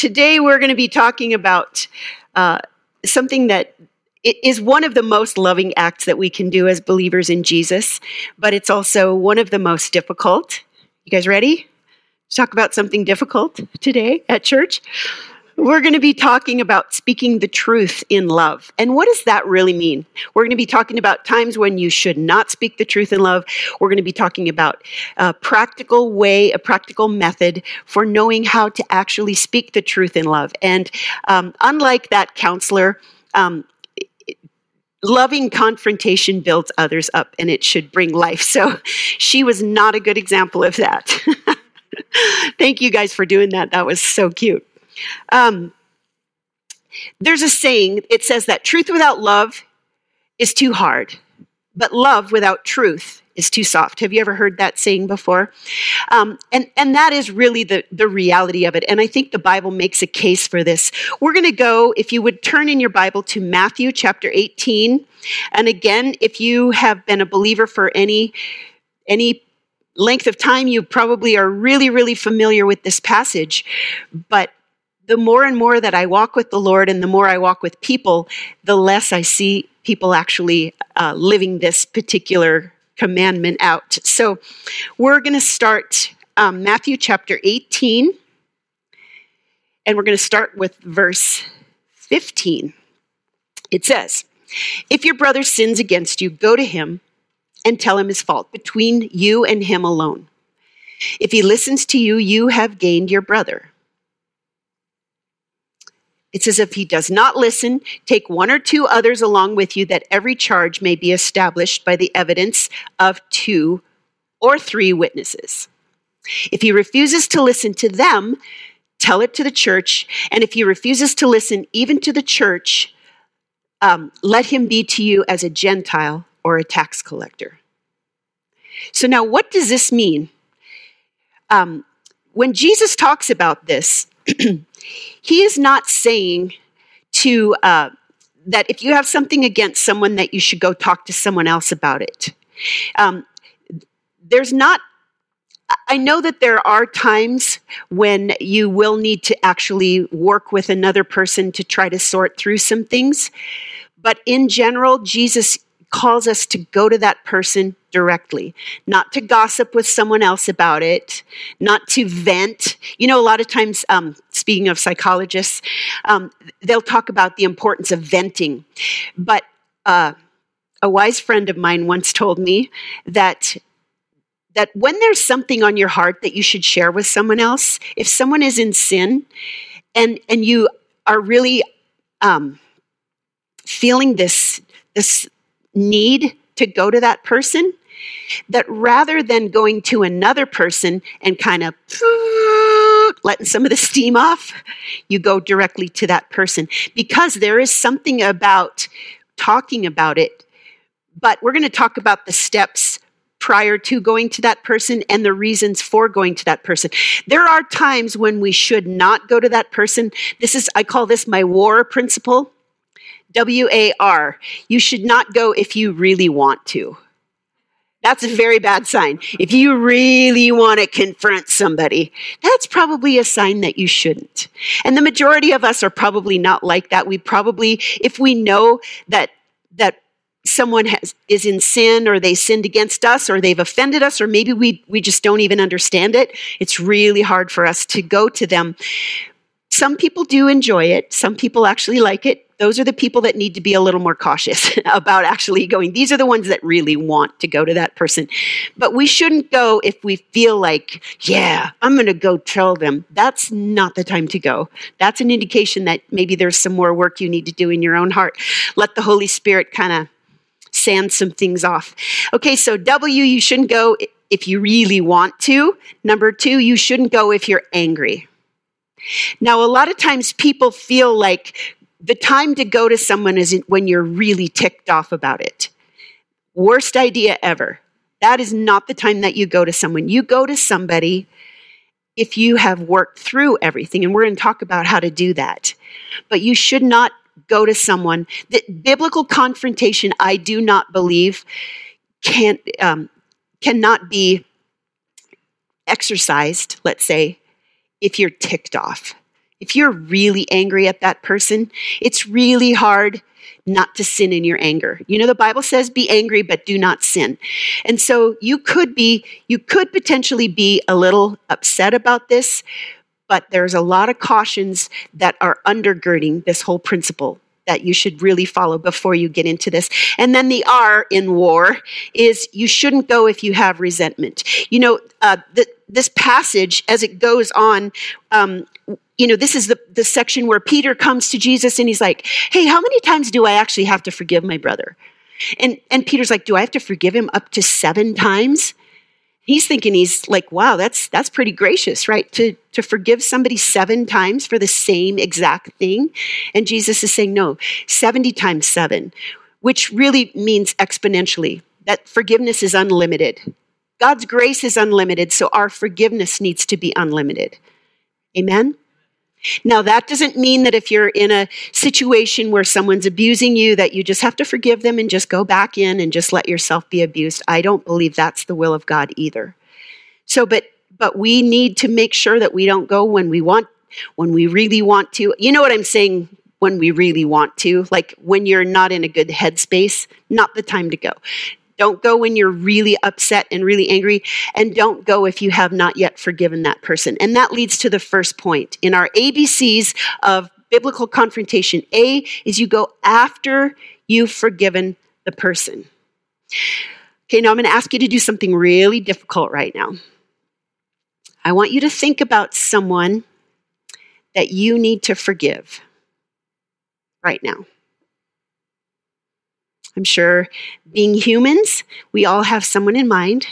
today we're going to be talking about uh, something that is one of the most loving acts that we can do as believers in Jesus, but it's also one of the most difficult. You guys ready? talk about something difficult today at church. We're going to be talking about speaking the truth in love. And what does that really mean? We're going to be talking about times when you should not speak the truth in love. We're going to be talking about a practical way, a practical method for knowing how to actually speak the truth in love. And um, unlike that counselor, um, loving confrontation builds others up and it should bring life. So she was not a good example of that. Thank you guys for doing that. That was so cute. Um, there's a saying, it says that truth without love is too hard, but love without truth is too soft. Have you ever heard that saying before? Um, and, and that is really the, the reality of it. And I think the Bible makes a case for this. We're going to go, if you would turn in your Bible to Matthew chapter 18. And again, if you have been a believer for any any length of time, you probably are really, really familiar with this passage. But the more and more that I walk with the Lord and the more I walk with people, the less I see people actually uh, living this particular commandment out. So we're going to start um, Matthew chapter 18, and we're going to start with verse 15. It says, If your brother sins against you, go to him and tell him his fault between you and him alone. If he listens to you, you have gained your brother. It says, if he does not listen, take one or two others along with you, that every charge may be established by the evidence of two or three witnesses. If he refuses to listen to them, tell it to the church. And if he refuses to listen even to the church, um, let him be to you as a Gentile or a tax collector. So, now what does this mean? Um, when Jesus talks about this, he is not saying to uh, that if you have something against someone that you should go talk to someone else about it. Um, there's not I know that there are times when you will need to actually work with another person to try to sort through some things. But in general, Jesus calls us to go to that person directly, not to gossip with someone else about it, not to vent. You know, a lot of times, um, speaking of psychologists, um, they'll talk about the importance of venting. But uh, a wise friend of mine once told me that that when there's something on your heart that you should share with someone else, if someone is in sin, and and you are really um, feeling this this need to go to that person, that rather than going to another person and kind of letting some of the steam off, you go directly to that person because there is something about talking about it. But we're going to talk about the steps prior to going to that person and the reasons for going to that person. There are times when we should not go to that person. This is, I call this my war principle. W A R. You should not go if you really want to. That's a very bad sign. If you really want to confront somebody, that's probably a sign that you shouldn't. And the majority of us are probably not like that. We probably, if we know that, that someone has, is in sin or they sinned against us or they've offended us or maybe we, we just don't even understand it, it's really hard for us to go to them. Some people do enjoy it. Some people actually like it those are the people that need to be a little more cautious about actually going. These are the ones that really want to go to that person. But we shouldn't go if we feel like, yeah, I'm going to go tell them. That's not the time to go. That's an indication that maybe there's some more work you need to do in your own heart. Let the Holy Spirit kind of sand some things off. Okay, so W, you shouldn't go if you really want to. Number two, you shouldn't go if you're angry. Now, a lot of times people feel like the time to go to someone is when you're really ticked off about it. Worst idea ever. That is not the time that you go to someone. You go to somebody if you have worked through everything, and we're going to talk about how to do that. But you should not go to someone. The biblical confrontation, I do not believe, can um, cannot be exercised. Let's say if you're ticked off If you're really angry at that person, it's really hard not to sin in your anger. You know, the Bible says be angry, but do not sin. And so you could be, you could potentially be a little upset about this, but there's a lot of cautions that are undergirding this whole principle that you should really follow before you get into this. And then the R in war is you shouldn't go if you have resentment. You know, uh, the, this passage, as it goes on, um, you know, this is the, the section where Peter comes to Jesus and he's like, Hey, how many times do I actually have to forgive my brother? And, and Peter's like, Do I have to forgive him up to seven times? He's thinking he's like, wow, that's that's pretty gracious, right? To to forgive somebody seven times for the same exact thing. And Jesus is saying, no, 70 times seven, which really means exponentially, that forgiveness is unlimited. God's grace is unlimited, so our forgiveness needs to be unlimited. Amen? Now, that doesn't mean that if you're in a situation where someone's abusing you, that you just have to forgive them and just go back in and just let yourself be abused. I don't believe that's the will of God either. So, but but we need to make sure that we don't go when we want, when we really want to. You know what I'm saying? When we really want to, like when you're not in a good headspace, not the time to go. Don't go when you're really upset and really angry, and don't go if you have not yet forgiven that person. And that leads to the first point in our ABCs of biblical confrontation. A is you go after you've forgiven the person. Okay, now I'm going to ask you to do something really difficult right now. I want you to think about someone that you need to forgive right now. I'm sure being humans, we all have someone in mind,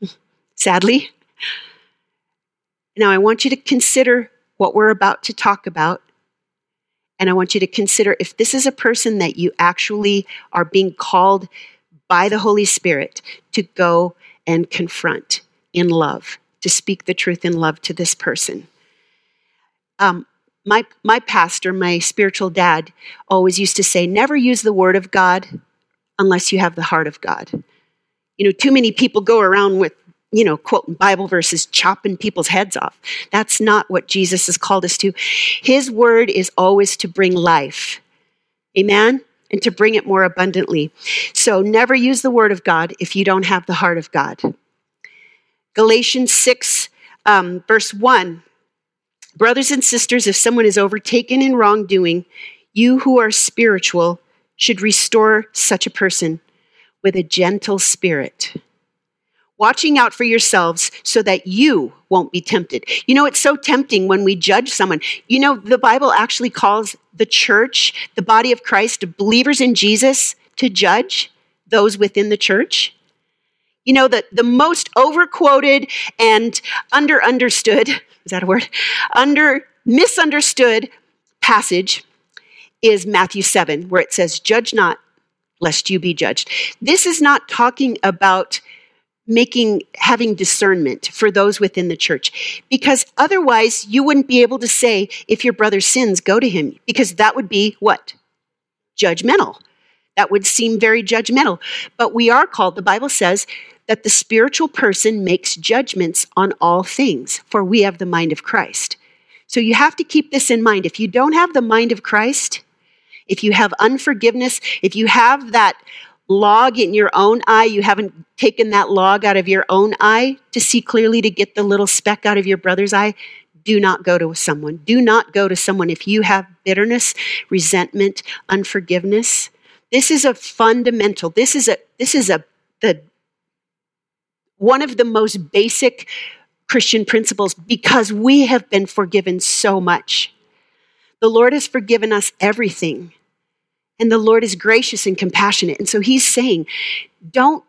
sadly. Now, I want you to consider what we're about to talk about. And I want you to consider if this is a person that you actually are being called by the Holy Spirit to go and confront in love, to speak the truth in love to this person. Um, my, my pastor, my spiritual dad, always used to say, never use the word of God unless you have the heart of God. You know, too many people go around with, you know, quoting Bible verses, chopping people's heads off. That's not what Jesus has called us to. His word is always to bring life. Amen? And to bring it more abundantly. So never use the word of God if you don't have the heart of God. Galatians 6, um, verse 1 Brothers and sisters, if someone is overtaken in wrongdoing, you who are spiritual should restore such a person with a gentle spirit, watching out for yourselves so that you won't be tempted. You know, it's so tempting when we judge someone. You know, the Bible actually calls the church, the body of Christ, believers in Jesus, to judge those within the church. You know, the, the most overquoted and under understood, is that a word? Under misunderstood passage is Matthew 7, where it says, Judge not, lest you be judged. This is not talking about making having discernment for those within the church because otherwise you wouldn't be able to say if your brother sins go to him because that would be what judgmental that would seem very judgmental but we are called the bible says that the spiritual person makes judgments on all things, for we have the mind of Christ. So you have to keep this in mind. If you don't have the mind of Christ, if you have unforgiveness, if you have that log in your own eye, you haven't taken that log out of your own eye to see clearly to get the little speck out of your brother's eye, do not go to someone. Do not go to someone if you have bitterness, resentment, unforgiveness. This is a fundamental. This is a this is a the one of the most basic Christian principles because we have been forgiven so much. The Lord has forgiven us everything. And the Lord is gracious and compassionate. And so he's saying, don't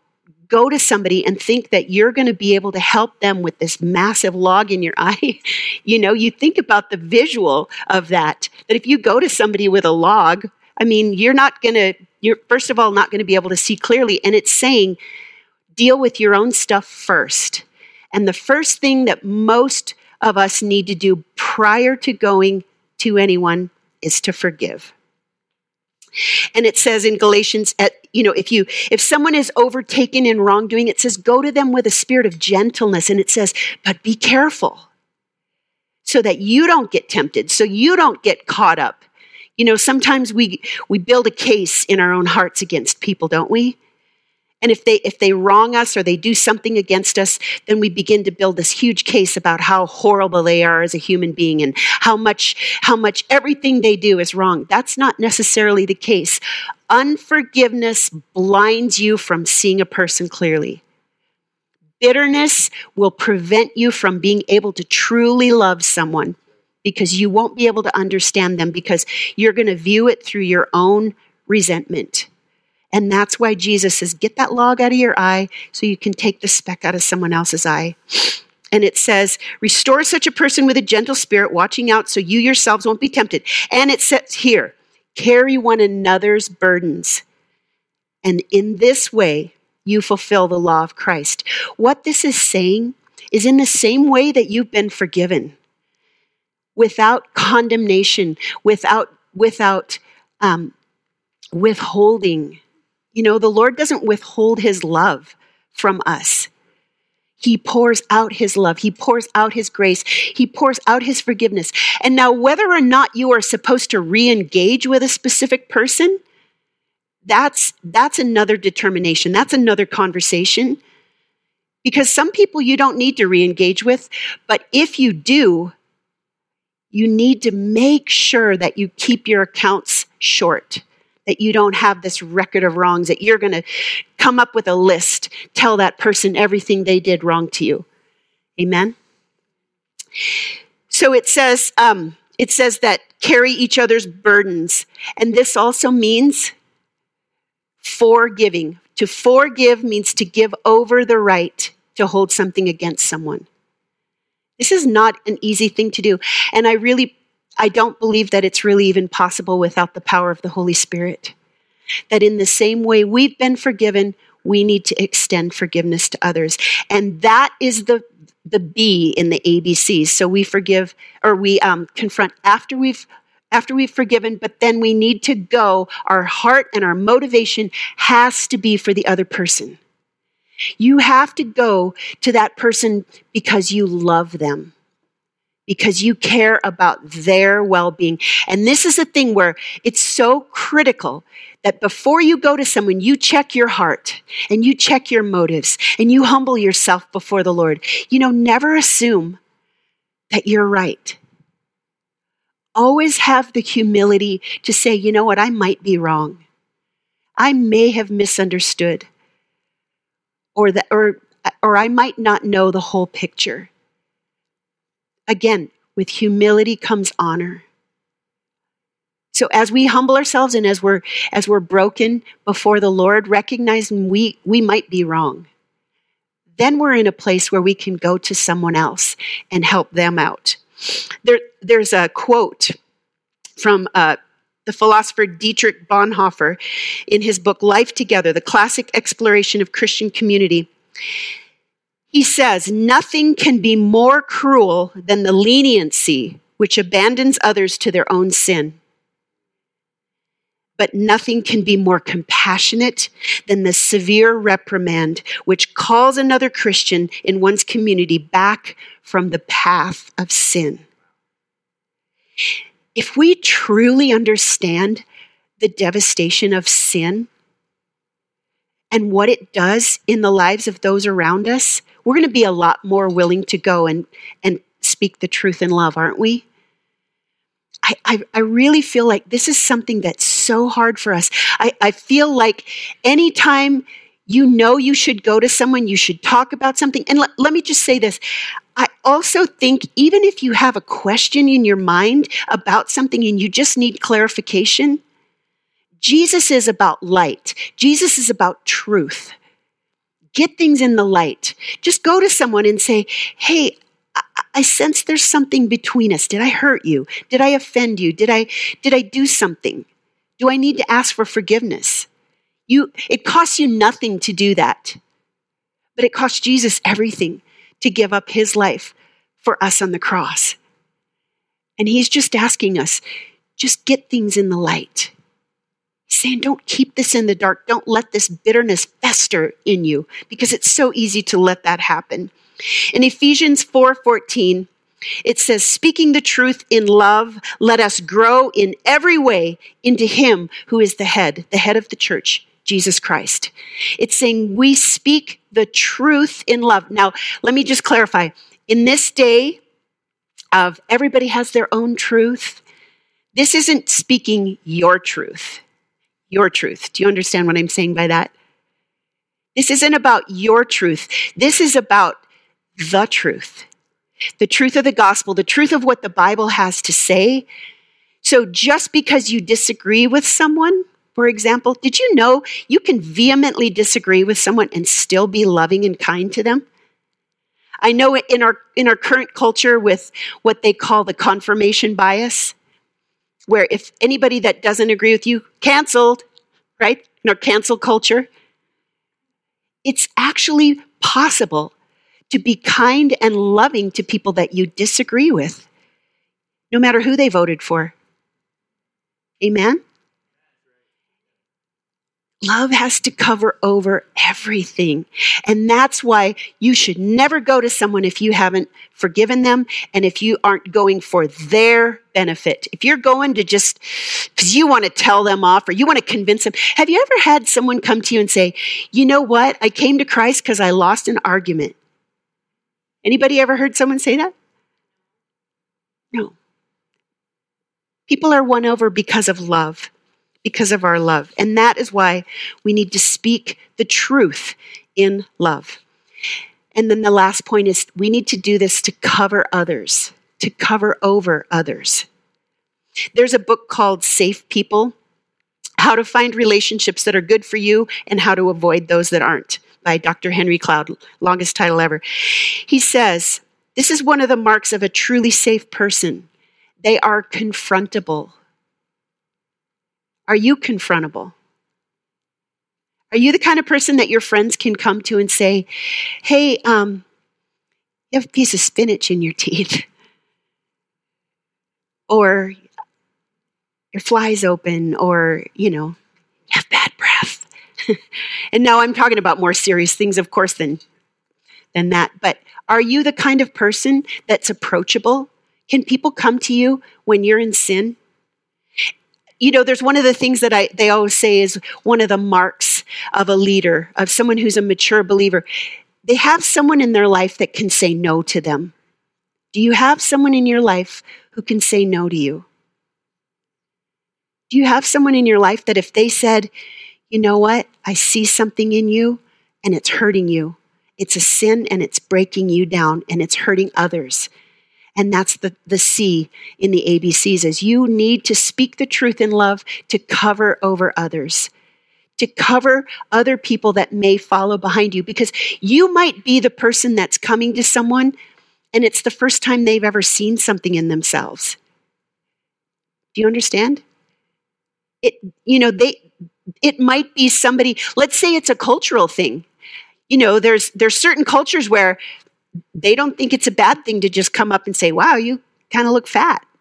go to somebody and think that you're going to be able to help them with this massive log in your eye. you know, you think about the visual of that, that if you go to somebody with a log, I mean, you're not going to, you're first of all not going to be able to see clearly. And it's saying, deal with your own stuff first. And the first thing that most of us need to do prior to going to anyone is to forgive. And it says in Galatians, at, you know, if you if someone is overtaken in wrongdoing, it says go to them with a spirit of gentleness, and it says, but be careful. so that you don't get tempted, so you don't get caught up. You know, sometimes we we build a case in our own hearts against people, don't we? And if they if they wrong us or they do something against us, then we begin to build this huge case about how horrible they are as a human being and how much how much everything they do is wrong. That's not necessarily the case. Unforgiveness blinds you from seeing a person clearly. Bitterness will prevent you from being able to truly love someone because you won't be able to understand them because you're going to view it through your own resentment. And that's why Jesus says, Get that log out of your eye so you can take the speck out of someone else's eye. And it says, Restore such a person with a gentle spirit, watching out so you yourselves won't be tempted. And it says here, Carry one another's burdens. And in this way, you fulfill the law of Christ. What this is saying is in the same way that you've been forgiven, without condemnation, without, without um, withholding you know, the Lord doesn't withhold his love from us. He pours out his love. He pours out his grace. He pours out his forgiveness. And now, whether or not you are supposed to re engage with a specific person, that's, that's another determination. That's another conversation. Because some people you don't need to re engage with, but if you do, you need to make sure that you keep your accounts short that you don't have this record of wrongs, that you're going to come up with a list, tell that person everything they did wrong to you. Amen? So it says, um, it says that carry each other's burdens. And this also means forgiving. To forgive means to give over the right to hold something against someone. This is not an easy thing to do. And I really I don't believe that it's really even possible without the power of the Holy Spirit. That in the same way we've been forgiven, we need to extend forgiveness to others. And that is the the B in the ABCs. So we forgive or we um, confront after we've after we've forgiven, but then we need to go. Our heart and our motivation has to be for the other person. You have to go to that person because you love them because you care about their well being. And this is a thing where it's so critical that before you go to someone, you check your heart and you check your motives and you humble yourself before the Lord. You know, never assume that you're right. Always have the humility to say, you know what, I might be wrong. I may have misunderstood. Or that or or I might not know the whole picture. Again, with humility comes honor. So as we humble ourselves and as we're as we're broken before the Lord, recognizing we we might be wrong, then we're in a place where we can go to someone else and help them out. There, there's a quote from uh, the philosopher Dietrich Bonhoeffer in his book Life Together: The Classic Exploration of Christian Community. He says, Nothing can be more cruel than the leniency which abandons others to their own sin. But nothing can be more compassionate than the severe reprimand which calls another Christian in one's community back from the path of sin. If we truly understand the devastation of sin and what it does in the lives of those around us, we're going to be a lot more willing to go and, and speak the truth in love, aren't we? I, I, I, really feel like this is something that's so hard for us. I, I feel like anytime you know you should go to someone, you should talk about something. And let, let me just say this I also think even if you have a question in your mind about something and you just need clarification, Jesus is about light, Jesus is about truth get things in the light. Just go to someone and say, Hey, I, sense there's something between us. Did I hurt you? Did I offend you? Did I, did I do something? Do I need to ask for forgiveness? You, it costs you nothing to do that, but it cost Jesus everything to give up his life for us on the cross. And he's just asking us, just get things in the light saying, don't keep this in the dark. Don't let this bitterness fester in you because it's so easy to let that happen. In Ephesians 4:14, It says, speaking the truth in love, let us grow in every way into Him who is the head, the head of the church, Jesus Christ. It's saying we speak the truth in love. Now, let me just clarify. In this day of everybody has their own truth, this isn't speaking your truth. Your truth. Do you understand what I'm saying by that? This isn't about your truth. This is about the truth the truth of the gospel, the truth of what the Bible has to say. So just because you disagree with someone, for example, did you know you can vehemently disagree with someone and still be loving and kind to them? I know in our in our current culture with what they call the confirmation bias, where if anybody that doesn't agree with you canceled, right? In our cancel culture, it's actually possible to be kind and loving to people that you disagree with, no matter who they voted for. Amen? Love has to cover over everything. And that's why you should never go to someone if you haven't forgiven them and if you aren't going for their benefit. If you're going to just because you want to tell them off or you want to convince them. Have you ever had someone come to you and say, you know what? I came to Christ because I lost an argument. Anybody ever heard someone say that? No. People are won over because of love, because of our love. And that is why we need to speak the truth in love. And then the last point is we need to do this to cover others, to cover over others. There's a book called Safe People How to Find Relationships That Are Good for You and How to Avoid Those That Aren't by Dr. Henry Cloud, longest title ever. He says, This is one of the marks of a truly safe person. They are confrontable. Are you confrontable? Are you the kind of person that your friends can come to and say, Hey, um, you have a piece of spinach in your teeth? Or your fly's open, or, you know, you have bad breath and now I'm talking about more serious things, of course, than, than that. But are you the kind of person that's approachable? Can people come to you when you're in sin? You know, there's one of the things that I they always say is one of the marks of a leader, of someone who's a mature believer. They have someone in their life that can say no to them. Do you have someone in your life who can say no to you? Do you have someone in your life that if they said, you know what? I see something in you and it's hurting you. It's a sin and it's breaking you down and it's hurting others. And that's the, the C in the ABCs is you need to speak the truth in love to cover over others, to cover other people that may follow behind you because you might be the person that's coming to someone and it's the first time they've ever seen something in themselves. Do you understand? It, you know, they, it might be somebody, let's say it's a cultural thing. You know, there's there's certain cultures where they don't think it's a bad thing to just come up and say, "Wow, you kind of look fat."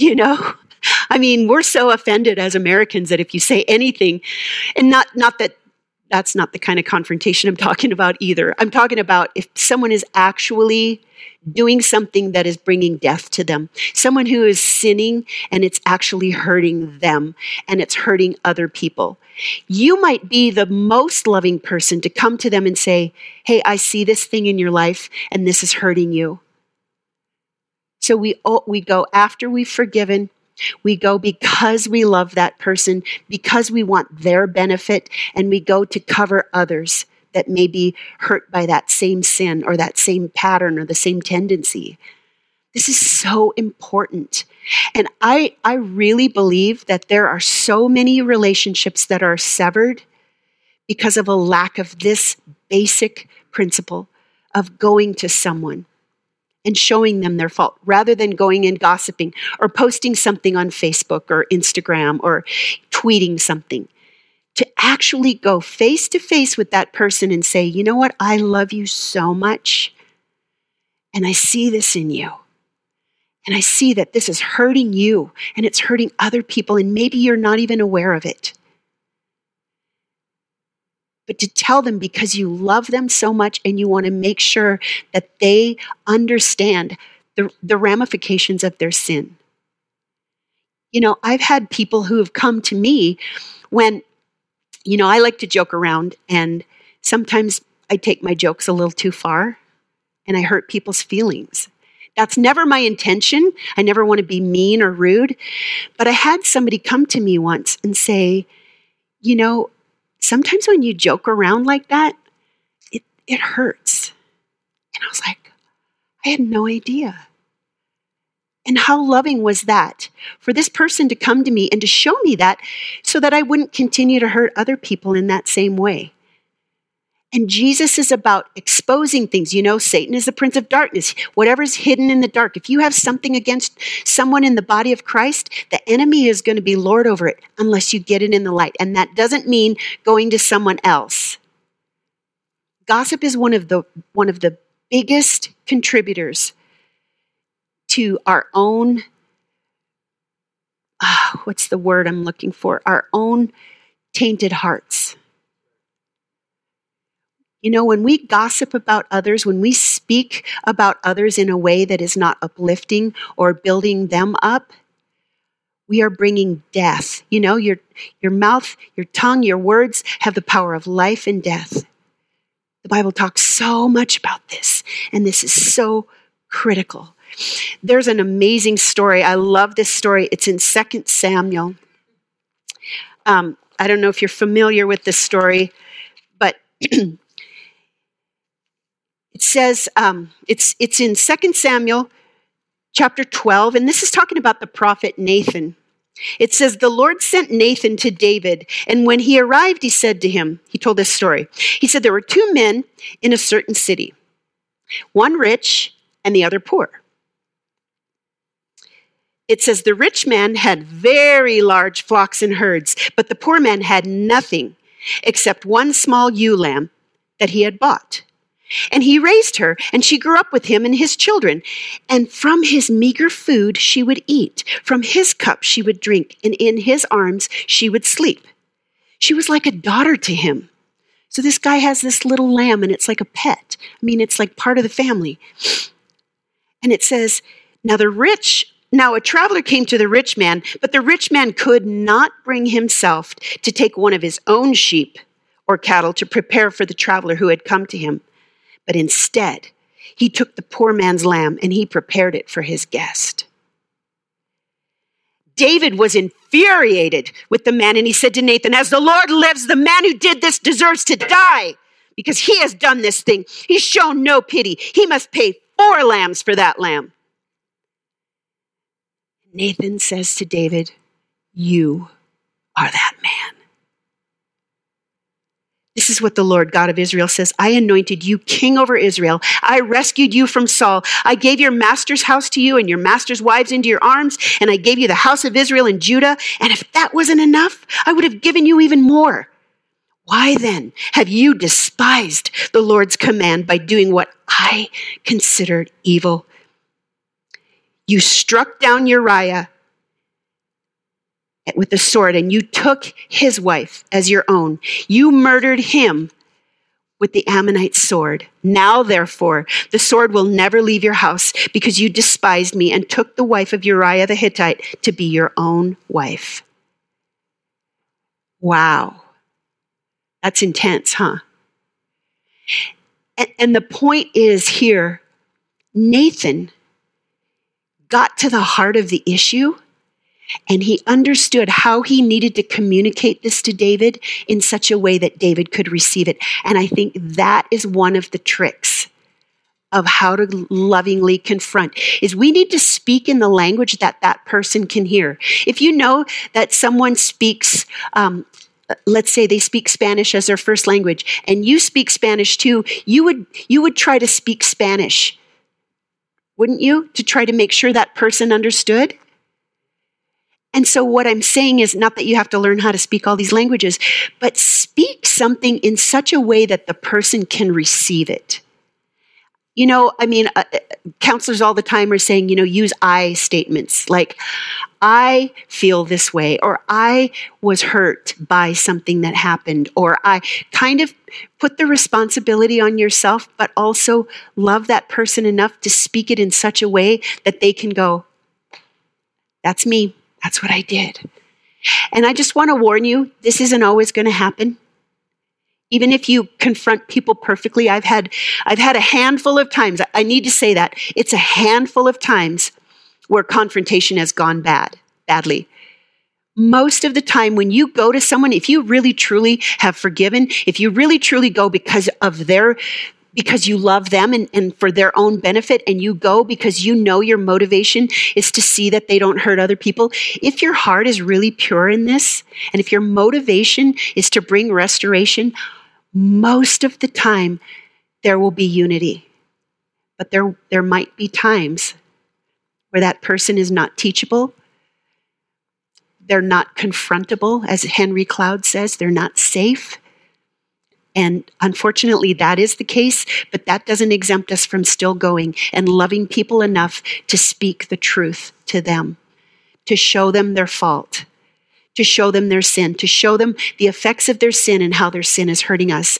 You know? I mean, we're so offended as Americans that if you say anything and not not that that's not the kind of confrontation I'm talking about either. I'm talking about if someone is actually doing something that is bringing death to them, someone who is sinning and it's actually hurting them and it's hurting other people. You might be the most loving person to come to them and say, Hey, I see this thing in your life and this is hurting you. So we, we go after we've forgiven, we go because we love that person, because we want their benefit, and we go to cover others that may be hurt by that same sin or that same pattern or the same tendency. This is so important. And I, I really believe that there are so many relationships that are severed because of a lack of this basic principle of going to someone and showing them their fault rather than going and gossiping or posting something on Facebook or Instagram or tweeting something. To actually go face to face with that person and say, you know what, I love you so much. And I see this in you. And I see that this is hurting you and it's hurting other people, and maybe you're not even aware of it but to tell them because you love them so much and you want to make sure that they understand the, the ramifications of their sin. You know, I've had people who have come to me when, you know, I like to joke around and sometimes I take my jokes a little too far and I hurt people's feelings. That's never my intention. I never want to be mean or rude. But I had somebody come to me once and say, you know, sometimes when you joke around like that, it, it hurts. And I was like, I had no idea. And how loving was that for this person to come to me and to show me that so that I wouldn't continue to hurt other people in that same way. And Jesus is about exposing things. You know, Satan is the prince of darkness. Whatever's hidden in the dark. If you have something against someone in the body of Christ, the enemy is going to be lord over it unless you get it in the light. And that doesn't mean going to someone else. Gossip is one of the one of the biggest contributors to our own uh, what's the word I'm looking for? Our own tainted hearts. You know, when we gossip about others, when we speak about others in a way that is not uplifting or building them up, we are bringing death. You know, your, your mouth, your tongue, your words have the power of life and death. The Bible talks so much about this, and this is so critical. There's an amazing story. I love this story. It's in 2 Samuel. Um, I don't know if you're familiar with this story, but It says um, it's it's in 2 Samuel chapter 12, and this is talking about the prophet Nathan. It says, The Lord sent Nathan to David, and when he arrived, he said to him, He told this story. He said, There were two men in a certain city, one rich and the other poor. It says, The rich man had very large flocks and herds, but the poor man had nothing except one small ewe lamb that he had bought. And he raised her, and she grew up with him and his children. And from his meager food she would eat, from his cup she would drink, and in his arms she would sleep. She was like a daughter to him. So this guy has this little lamb, and it's like a pet. I mean, it's like part of the family. And it says, Now the rich now, a traveler came to the rich man, but the rich man could not bring himself to take one of his own sheep or cattle to prepare for the traveler who had come to him. But instead, he took the poor man's lamb and he prepared it for his guest. David was infuriated with the man and he said to Nathan, As the Lord lives, the man who did this deserves to die because he has done this thing. He's shown no pity. He must pay four lambs for that lamb. Nathan says to David, You are that man. This is what the Lord God of Israel says I anointed you king over Israel. I rescued you from Saul. I gave your master's house to you and your master's wives into your arms, and I gave you the house of Israel and Judah. And if that wasn't enough, I would have given you even more. Why then have you despised the Lord's command by doing what I considered evil? You struck down Uriah with the sword and you took his wife as your own. You murdered him with the Ammonite sword. Now, therefore, the sword will never leave your house because you despised me and took the wife of Uriah the Hittite to be your own wife. Wow. That's intense, huh? And, the point is here Nathan got to the heart of the issue and he understood how he needed to communicate this to David in such a way that David could receive it. And I think that is one of the tricks of how to lovingly confront is we need to speak in the language that that person can hear. If you know that someone speaks, um, let's say they speak Spanish as their first language, and you speak Spanish too, you would you would try to speak Spanish, wouldn't you, to try to make sure that person understood? And so, what I'm saying is not that you have to learn how to speak all these languages, but speak something in such a way that the person can receive it. You know, I mean, uh, uh, counselors all the time are saying, you know, use I statements like, I feel this way, or I was hurt by something that happened, or I kind of put the responsibility on yourself, but also love that person enough to speak it in such a way that they can go, That's me. That's what I did. And I just want to warn you this isn't always going to happen even if you confront people perfectly i've had i've had a handful of times i need to say that it's a handful of times where confrontation has gone bad badly most of the time when you go to someone if you really truly have forgiven if you really truly go because of their because you love them and, and for their own benefit and you go because you know your motivation is to see that they don't hurt other people if your heart is really pure in this and if your motivation is to bring restoration most of the time there will be unity. But there, there might be times where that person is not teachable. They're not confrontable, as Henry Cloud says, they're not safe. And unfortunately, that is the case, but that doesn't exempt us from still going and loving people enough to speak the truth to them, to show them their fault, to show them their sin, to show them the effects of their sin and how their sin is hurting us.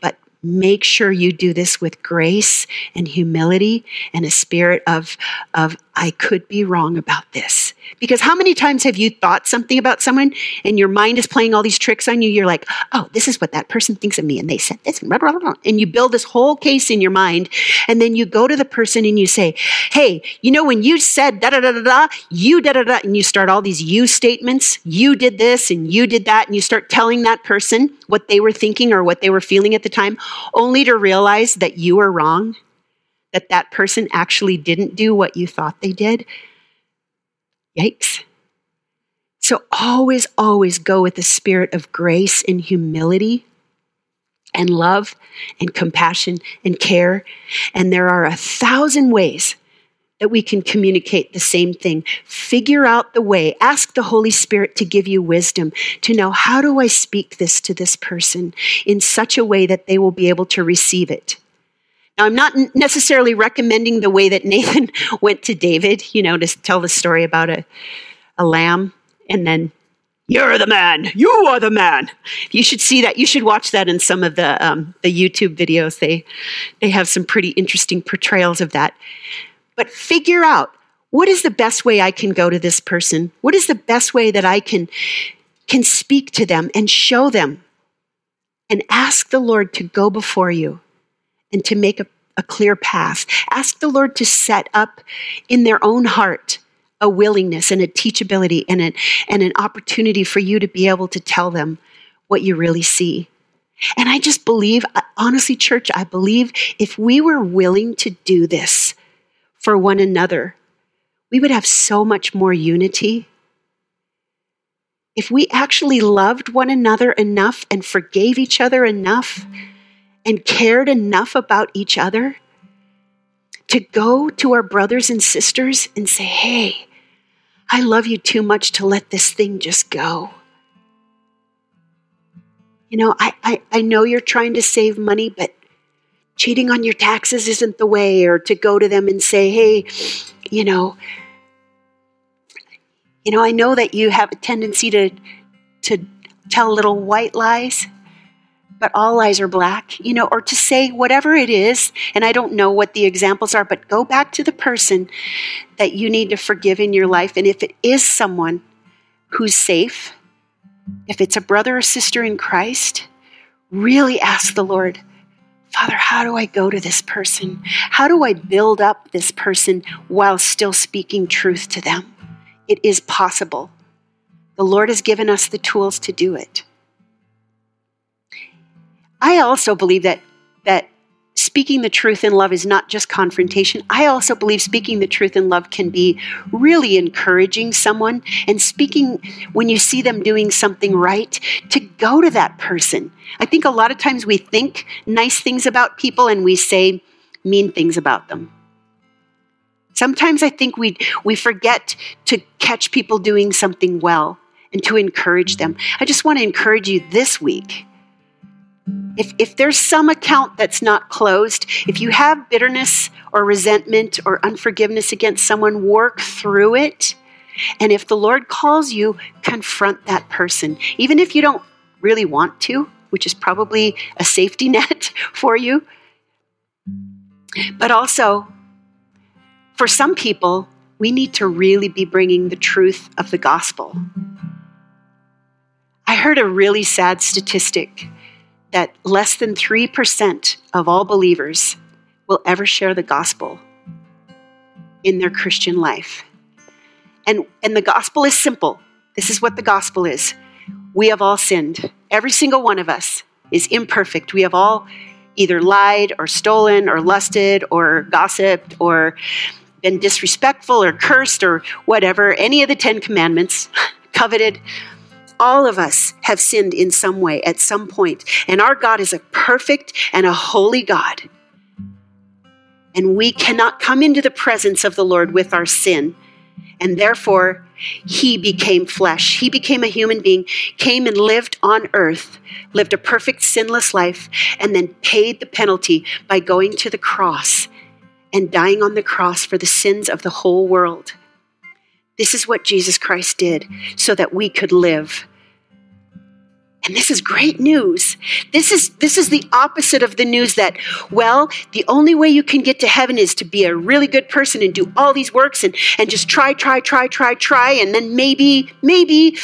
But make sure you do this with grace and humility and a spirit of, of I could be wrong about this. Because how many times have you thought something about someone and your mind is playing all these tricks on you? You're like, oh, this is what that person thinks of me. And they said this, blah, blah, blah, and you build this whole case in your mind. And then you go to the person and you say, hey, you know, when you said da da da da da, you da da da, and you start all these you statements, you did this and you did that. And you start telling that person what they were thinking or what they were feeling at the time, only to realize that you were wrong that that person actually didn't do what you thought they did, So always, always go with the spirit of grace and humility and love and compassion and care. And there are a thousand ways that we can communicate the same thing. Figure out the way. Ask the Holy Spirit to give you wisdom to know how do I speak this to this person in such a way that they will be able to receive it. Now, I'm not necessarily recommending the way that Nathan went to David, you know, to tell the story about a, a lamb and then you're the man. You are the man. You should see that. You should watch that in some of the um, the YouTube videos. They they have some pretty interesting portrayals of that. But figure out what is the best way I can go to this person. What is the best way that I can can speak to them and show them, and ask the Lord to go before you and to make a, a clear path. Ask the Lord to set up in their own heart a willingness and a teachability and an, and an opportunity for you to be able to tell them what you really see. And I just believe, honestly, church, I believe if we were willing to do this for one another, we would have so much more unity. If we actually loved one another enough and forgave each other enough, and cared enough about each other to go to our brothers and sisters and say, hey, I love you too much to let this thing just go. You know, I, I, I know you're trying to save money, but cheating on your taxes isn't the way, or to go to them and say, hey, you know, you know, I know that you have a tendency to to tell little white lies but all eyes are black, you know, or to say whatever it is, and I don't know what the examples are, but go back to the person that you need to forgive in your life. And if it is someone who's safe, if it's a brother or sister in Christ, really ask the Lord, Father, how do I go to this person? How do I build up this person while still speaking truth to them? It is possible. The Lord has given us the tools to do it. I also believe that that speaking the truth in love is not just confrontation. I also believe speaking the truth in love can be really encouraging someone and speaking when you see them doing something right to go to that person. I think a lot of times we think nice things about people and we say mean things about them. Sometimes I think we we forget to catch people doing something well and to encourage them. I just want to encourage you this week If, if there's some account that's not closed, if you have bitterness or resentment or unforgiveness against someone, work through it. And if the Lord calls you, confront that person. Even if you don't really want to, which is probably a safety net for you. But also, for some people, we need to really be bringing the truth of the gospel. I heard a really sad statistic that less than 3% of all believers will ever share the gospel in their Christian life. And, and the gospel is simple. This is what the gospel is. We have all sinned. Every single one of us is imperfect. We have all either lied or stolen or lusted or gossiped or been disrespectful or cursed or whatever, any of the Ten Commandments, coveted. All of us have sinned in some way at some point. And our God is a perfect and a holy God. And we cannot come into the presence of the Lord with our sin. And therefore, he became flesh. He became a human being, came and lived on earth, lived a perfect, sinless life, and then paid the penalty by going to the cross and dying on the cross for the sins of the whole world. This is what Jesus Christ did so that we could live and this is great news. This is this is the opposite of the news that well, the only way you can get to heaven is to be a really good person and do all these works and and just try try try try try and then maybe maybe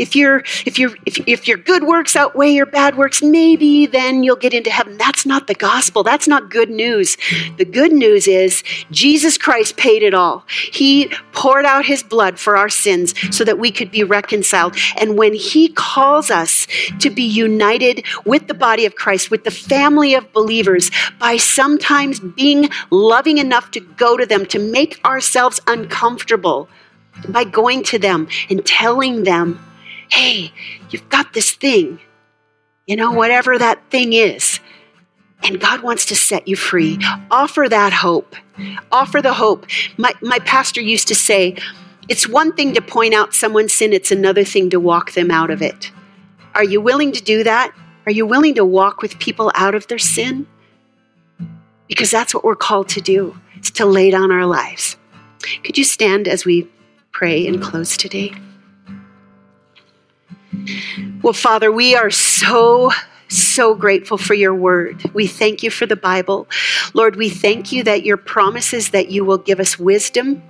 if you're if you're if, if your good works outweigh your bad works, maybe then you'll get into heaven. That's not the gospel. That's not good news. The good news is Jesus Christ paid it all. He poured out his blood for our sins so that we could be reconciled. And when he calls us to be united with the body of Christ, with the family of believers, by sometimes being loving enough to go to them, to make ourselves uncomfortable, by going to them and telling them, hey, you've got this thing, you know, whatever that thing is. And God wants to set you free. Offer that hope. Offer the hope. My, my pastor used to say, it's one thing to point out someone's sin, it's another thing to walk them out of it. Are you willing to do that? Are you willing to walk with people out of their sin? Because that's what we're called to do, is to lay down our lives. Could you stand as we pray and close today? Well, Father, we are so so grateful for your word. We thank you for the Bible. Lord, we thank you that your promises that you will give us wisdom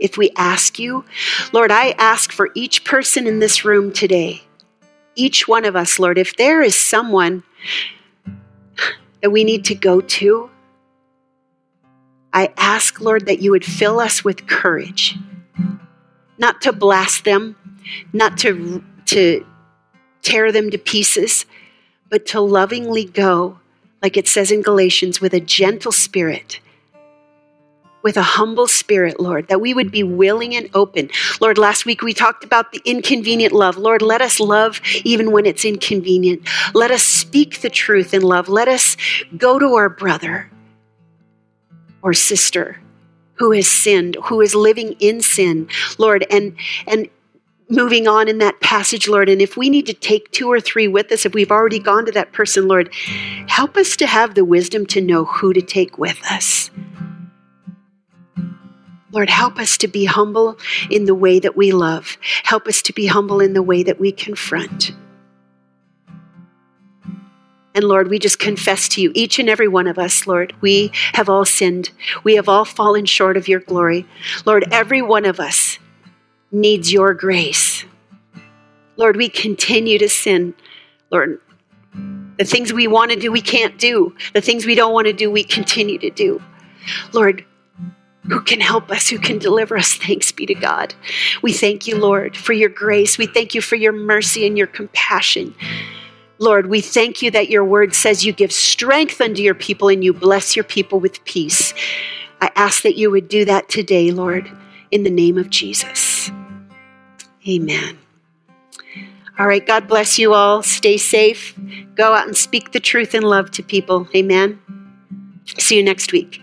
if we ask you. Lord, I ask for each person in this room today each one of us, Lord, if there is someone that we need to go to, I ask, Lord, that you would fill us with courage, not to blast them, not to, to tear them to pieces, but to lovingly go, like it says in Galatians, with a gentle spirit with a humble spirit, Lord, that we would be willing and open. Lord, last week we talked about the inconvenient love. Lord, let us love even when it's inconvenient. Let us speak the truth in love. Let us go to our brother or sister who has sinned, who is living in sin, Lord, and and moving on in that passage, Lord. And if we need to take two or three with us, if we've already gone to that person, Lord, help us to have the wisdom to know who to take with us. Lord, help us to be humble in the way that we love. Help us to be humble in the way that we confront. And Lord, we just confess to you, each and every one of us, Lord, we have all sinned. We have all fallen short of your glory. Lord, every one of us needs your grace. Lord, we continue to sin. Lord, the things we want to do, we can't do. The things we don't want to do, we continue to do. Lord, who can help us, who can deliver us. Thanks be to God. We thank you, Lord, for your grace. We thank you for your mercy and your compassion. Lord, we thank you that your word says you give strength unto your people and you bless your people with peace. I ask that you would do that today, Lord, in the name of Jesus. Amen. All right, God bless you all. Stay safe. Go out and speak the truth in love to people. Amen. See you next week.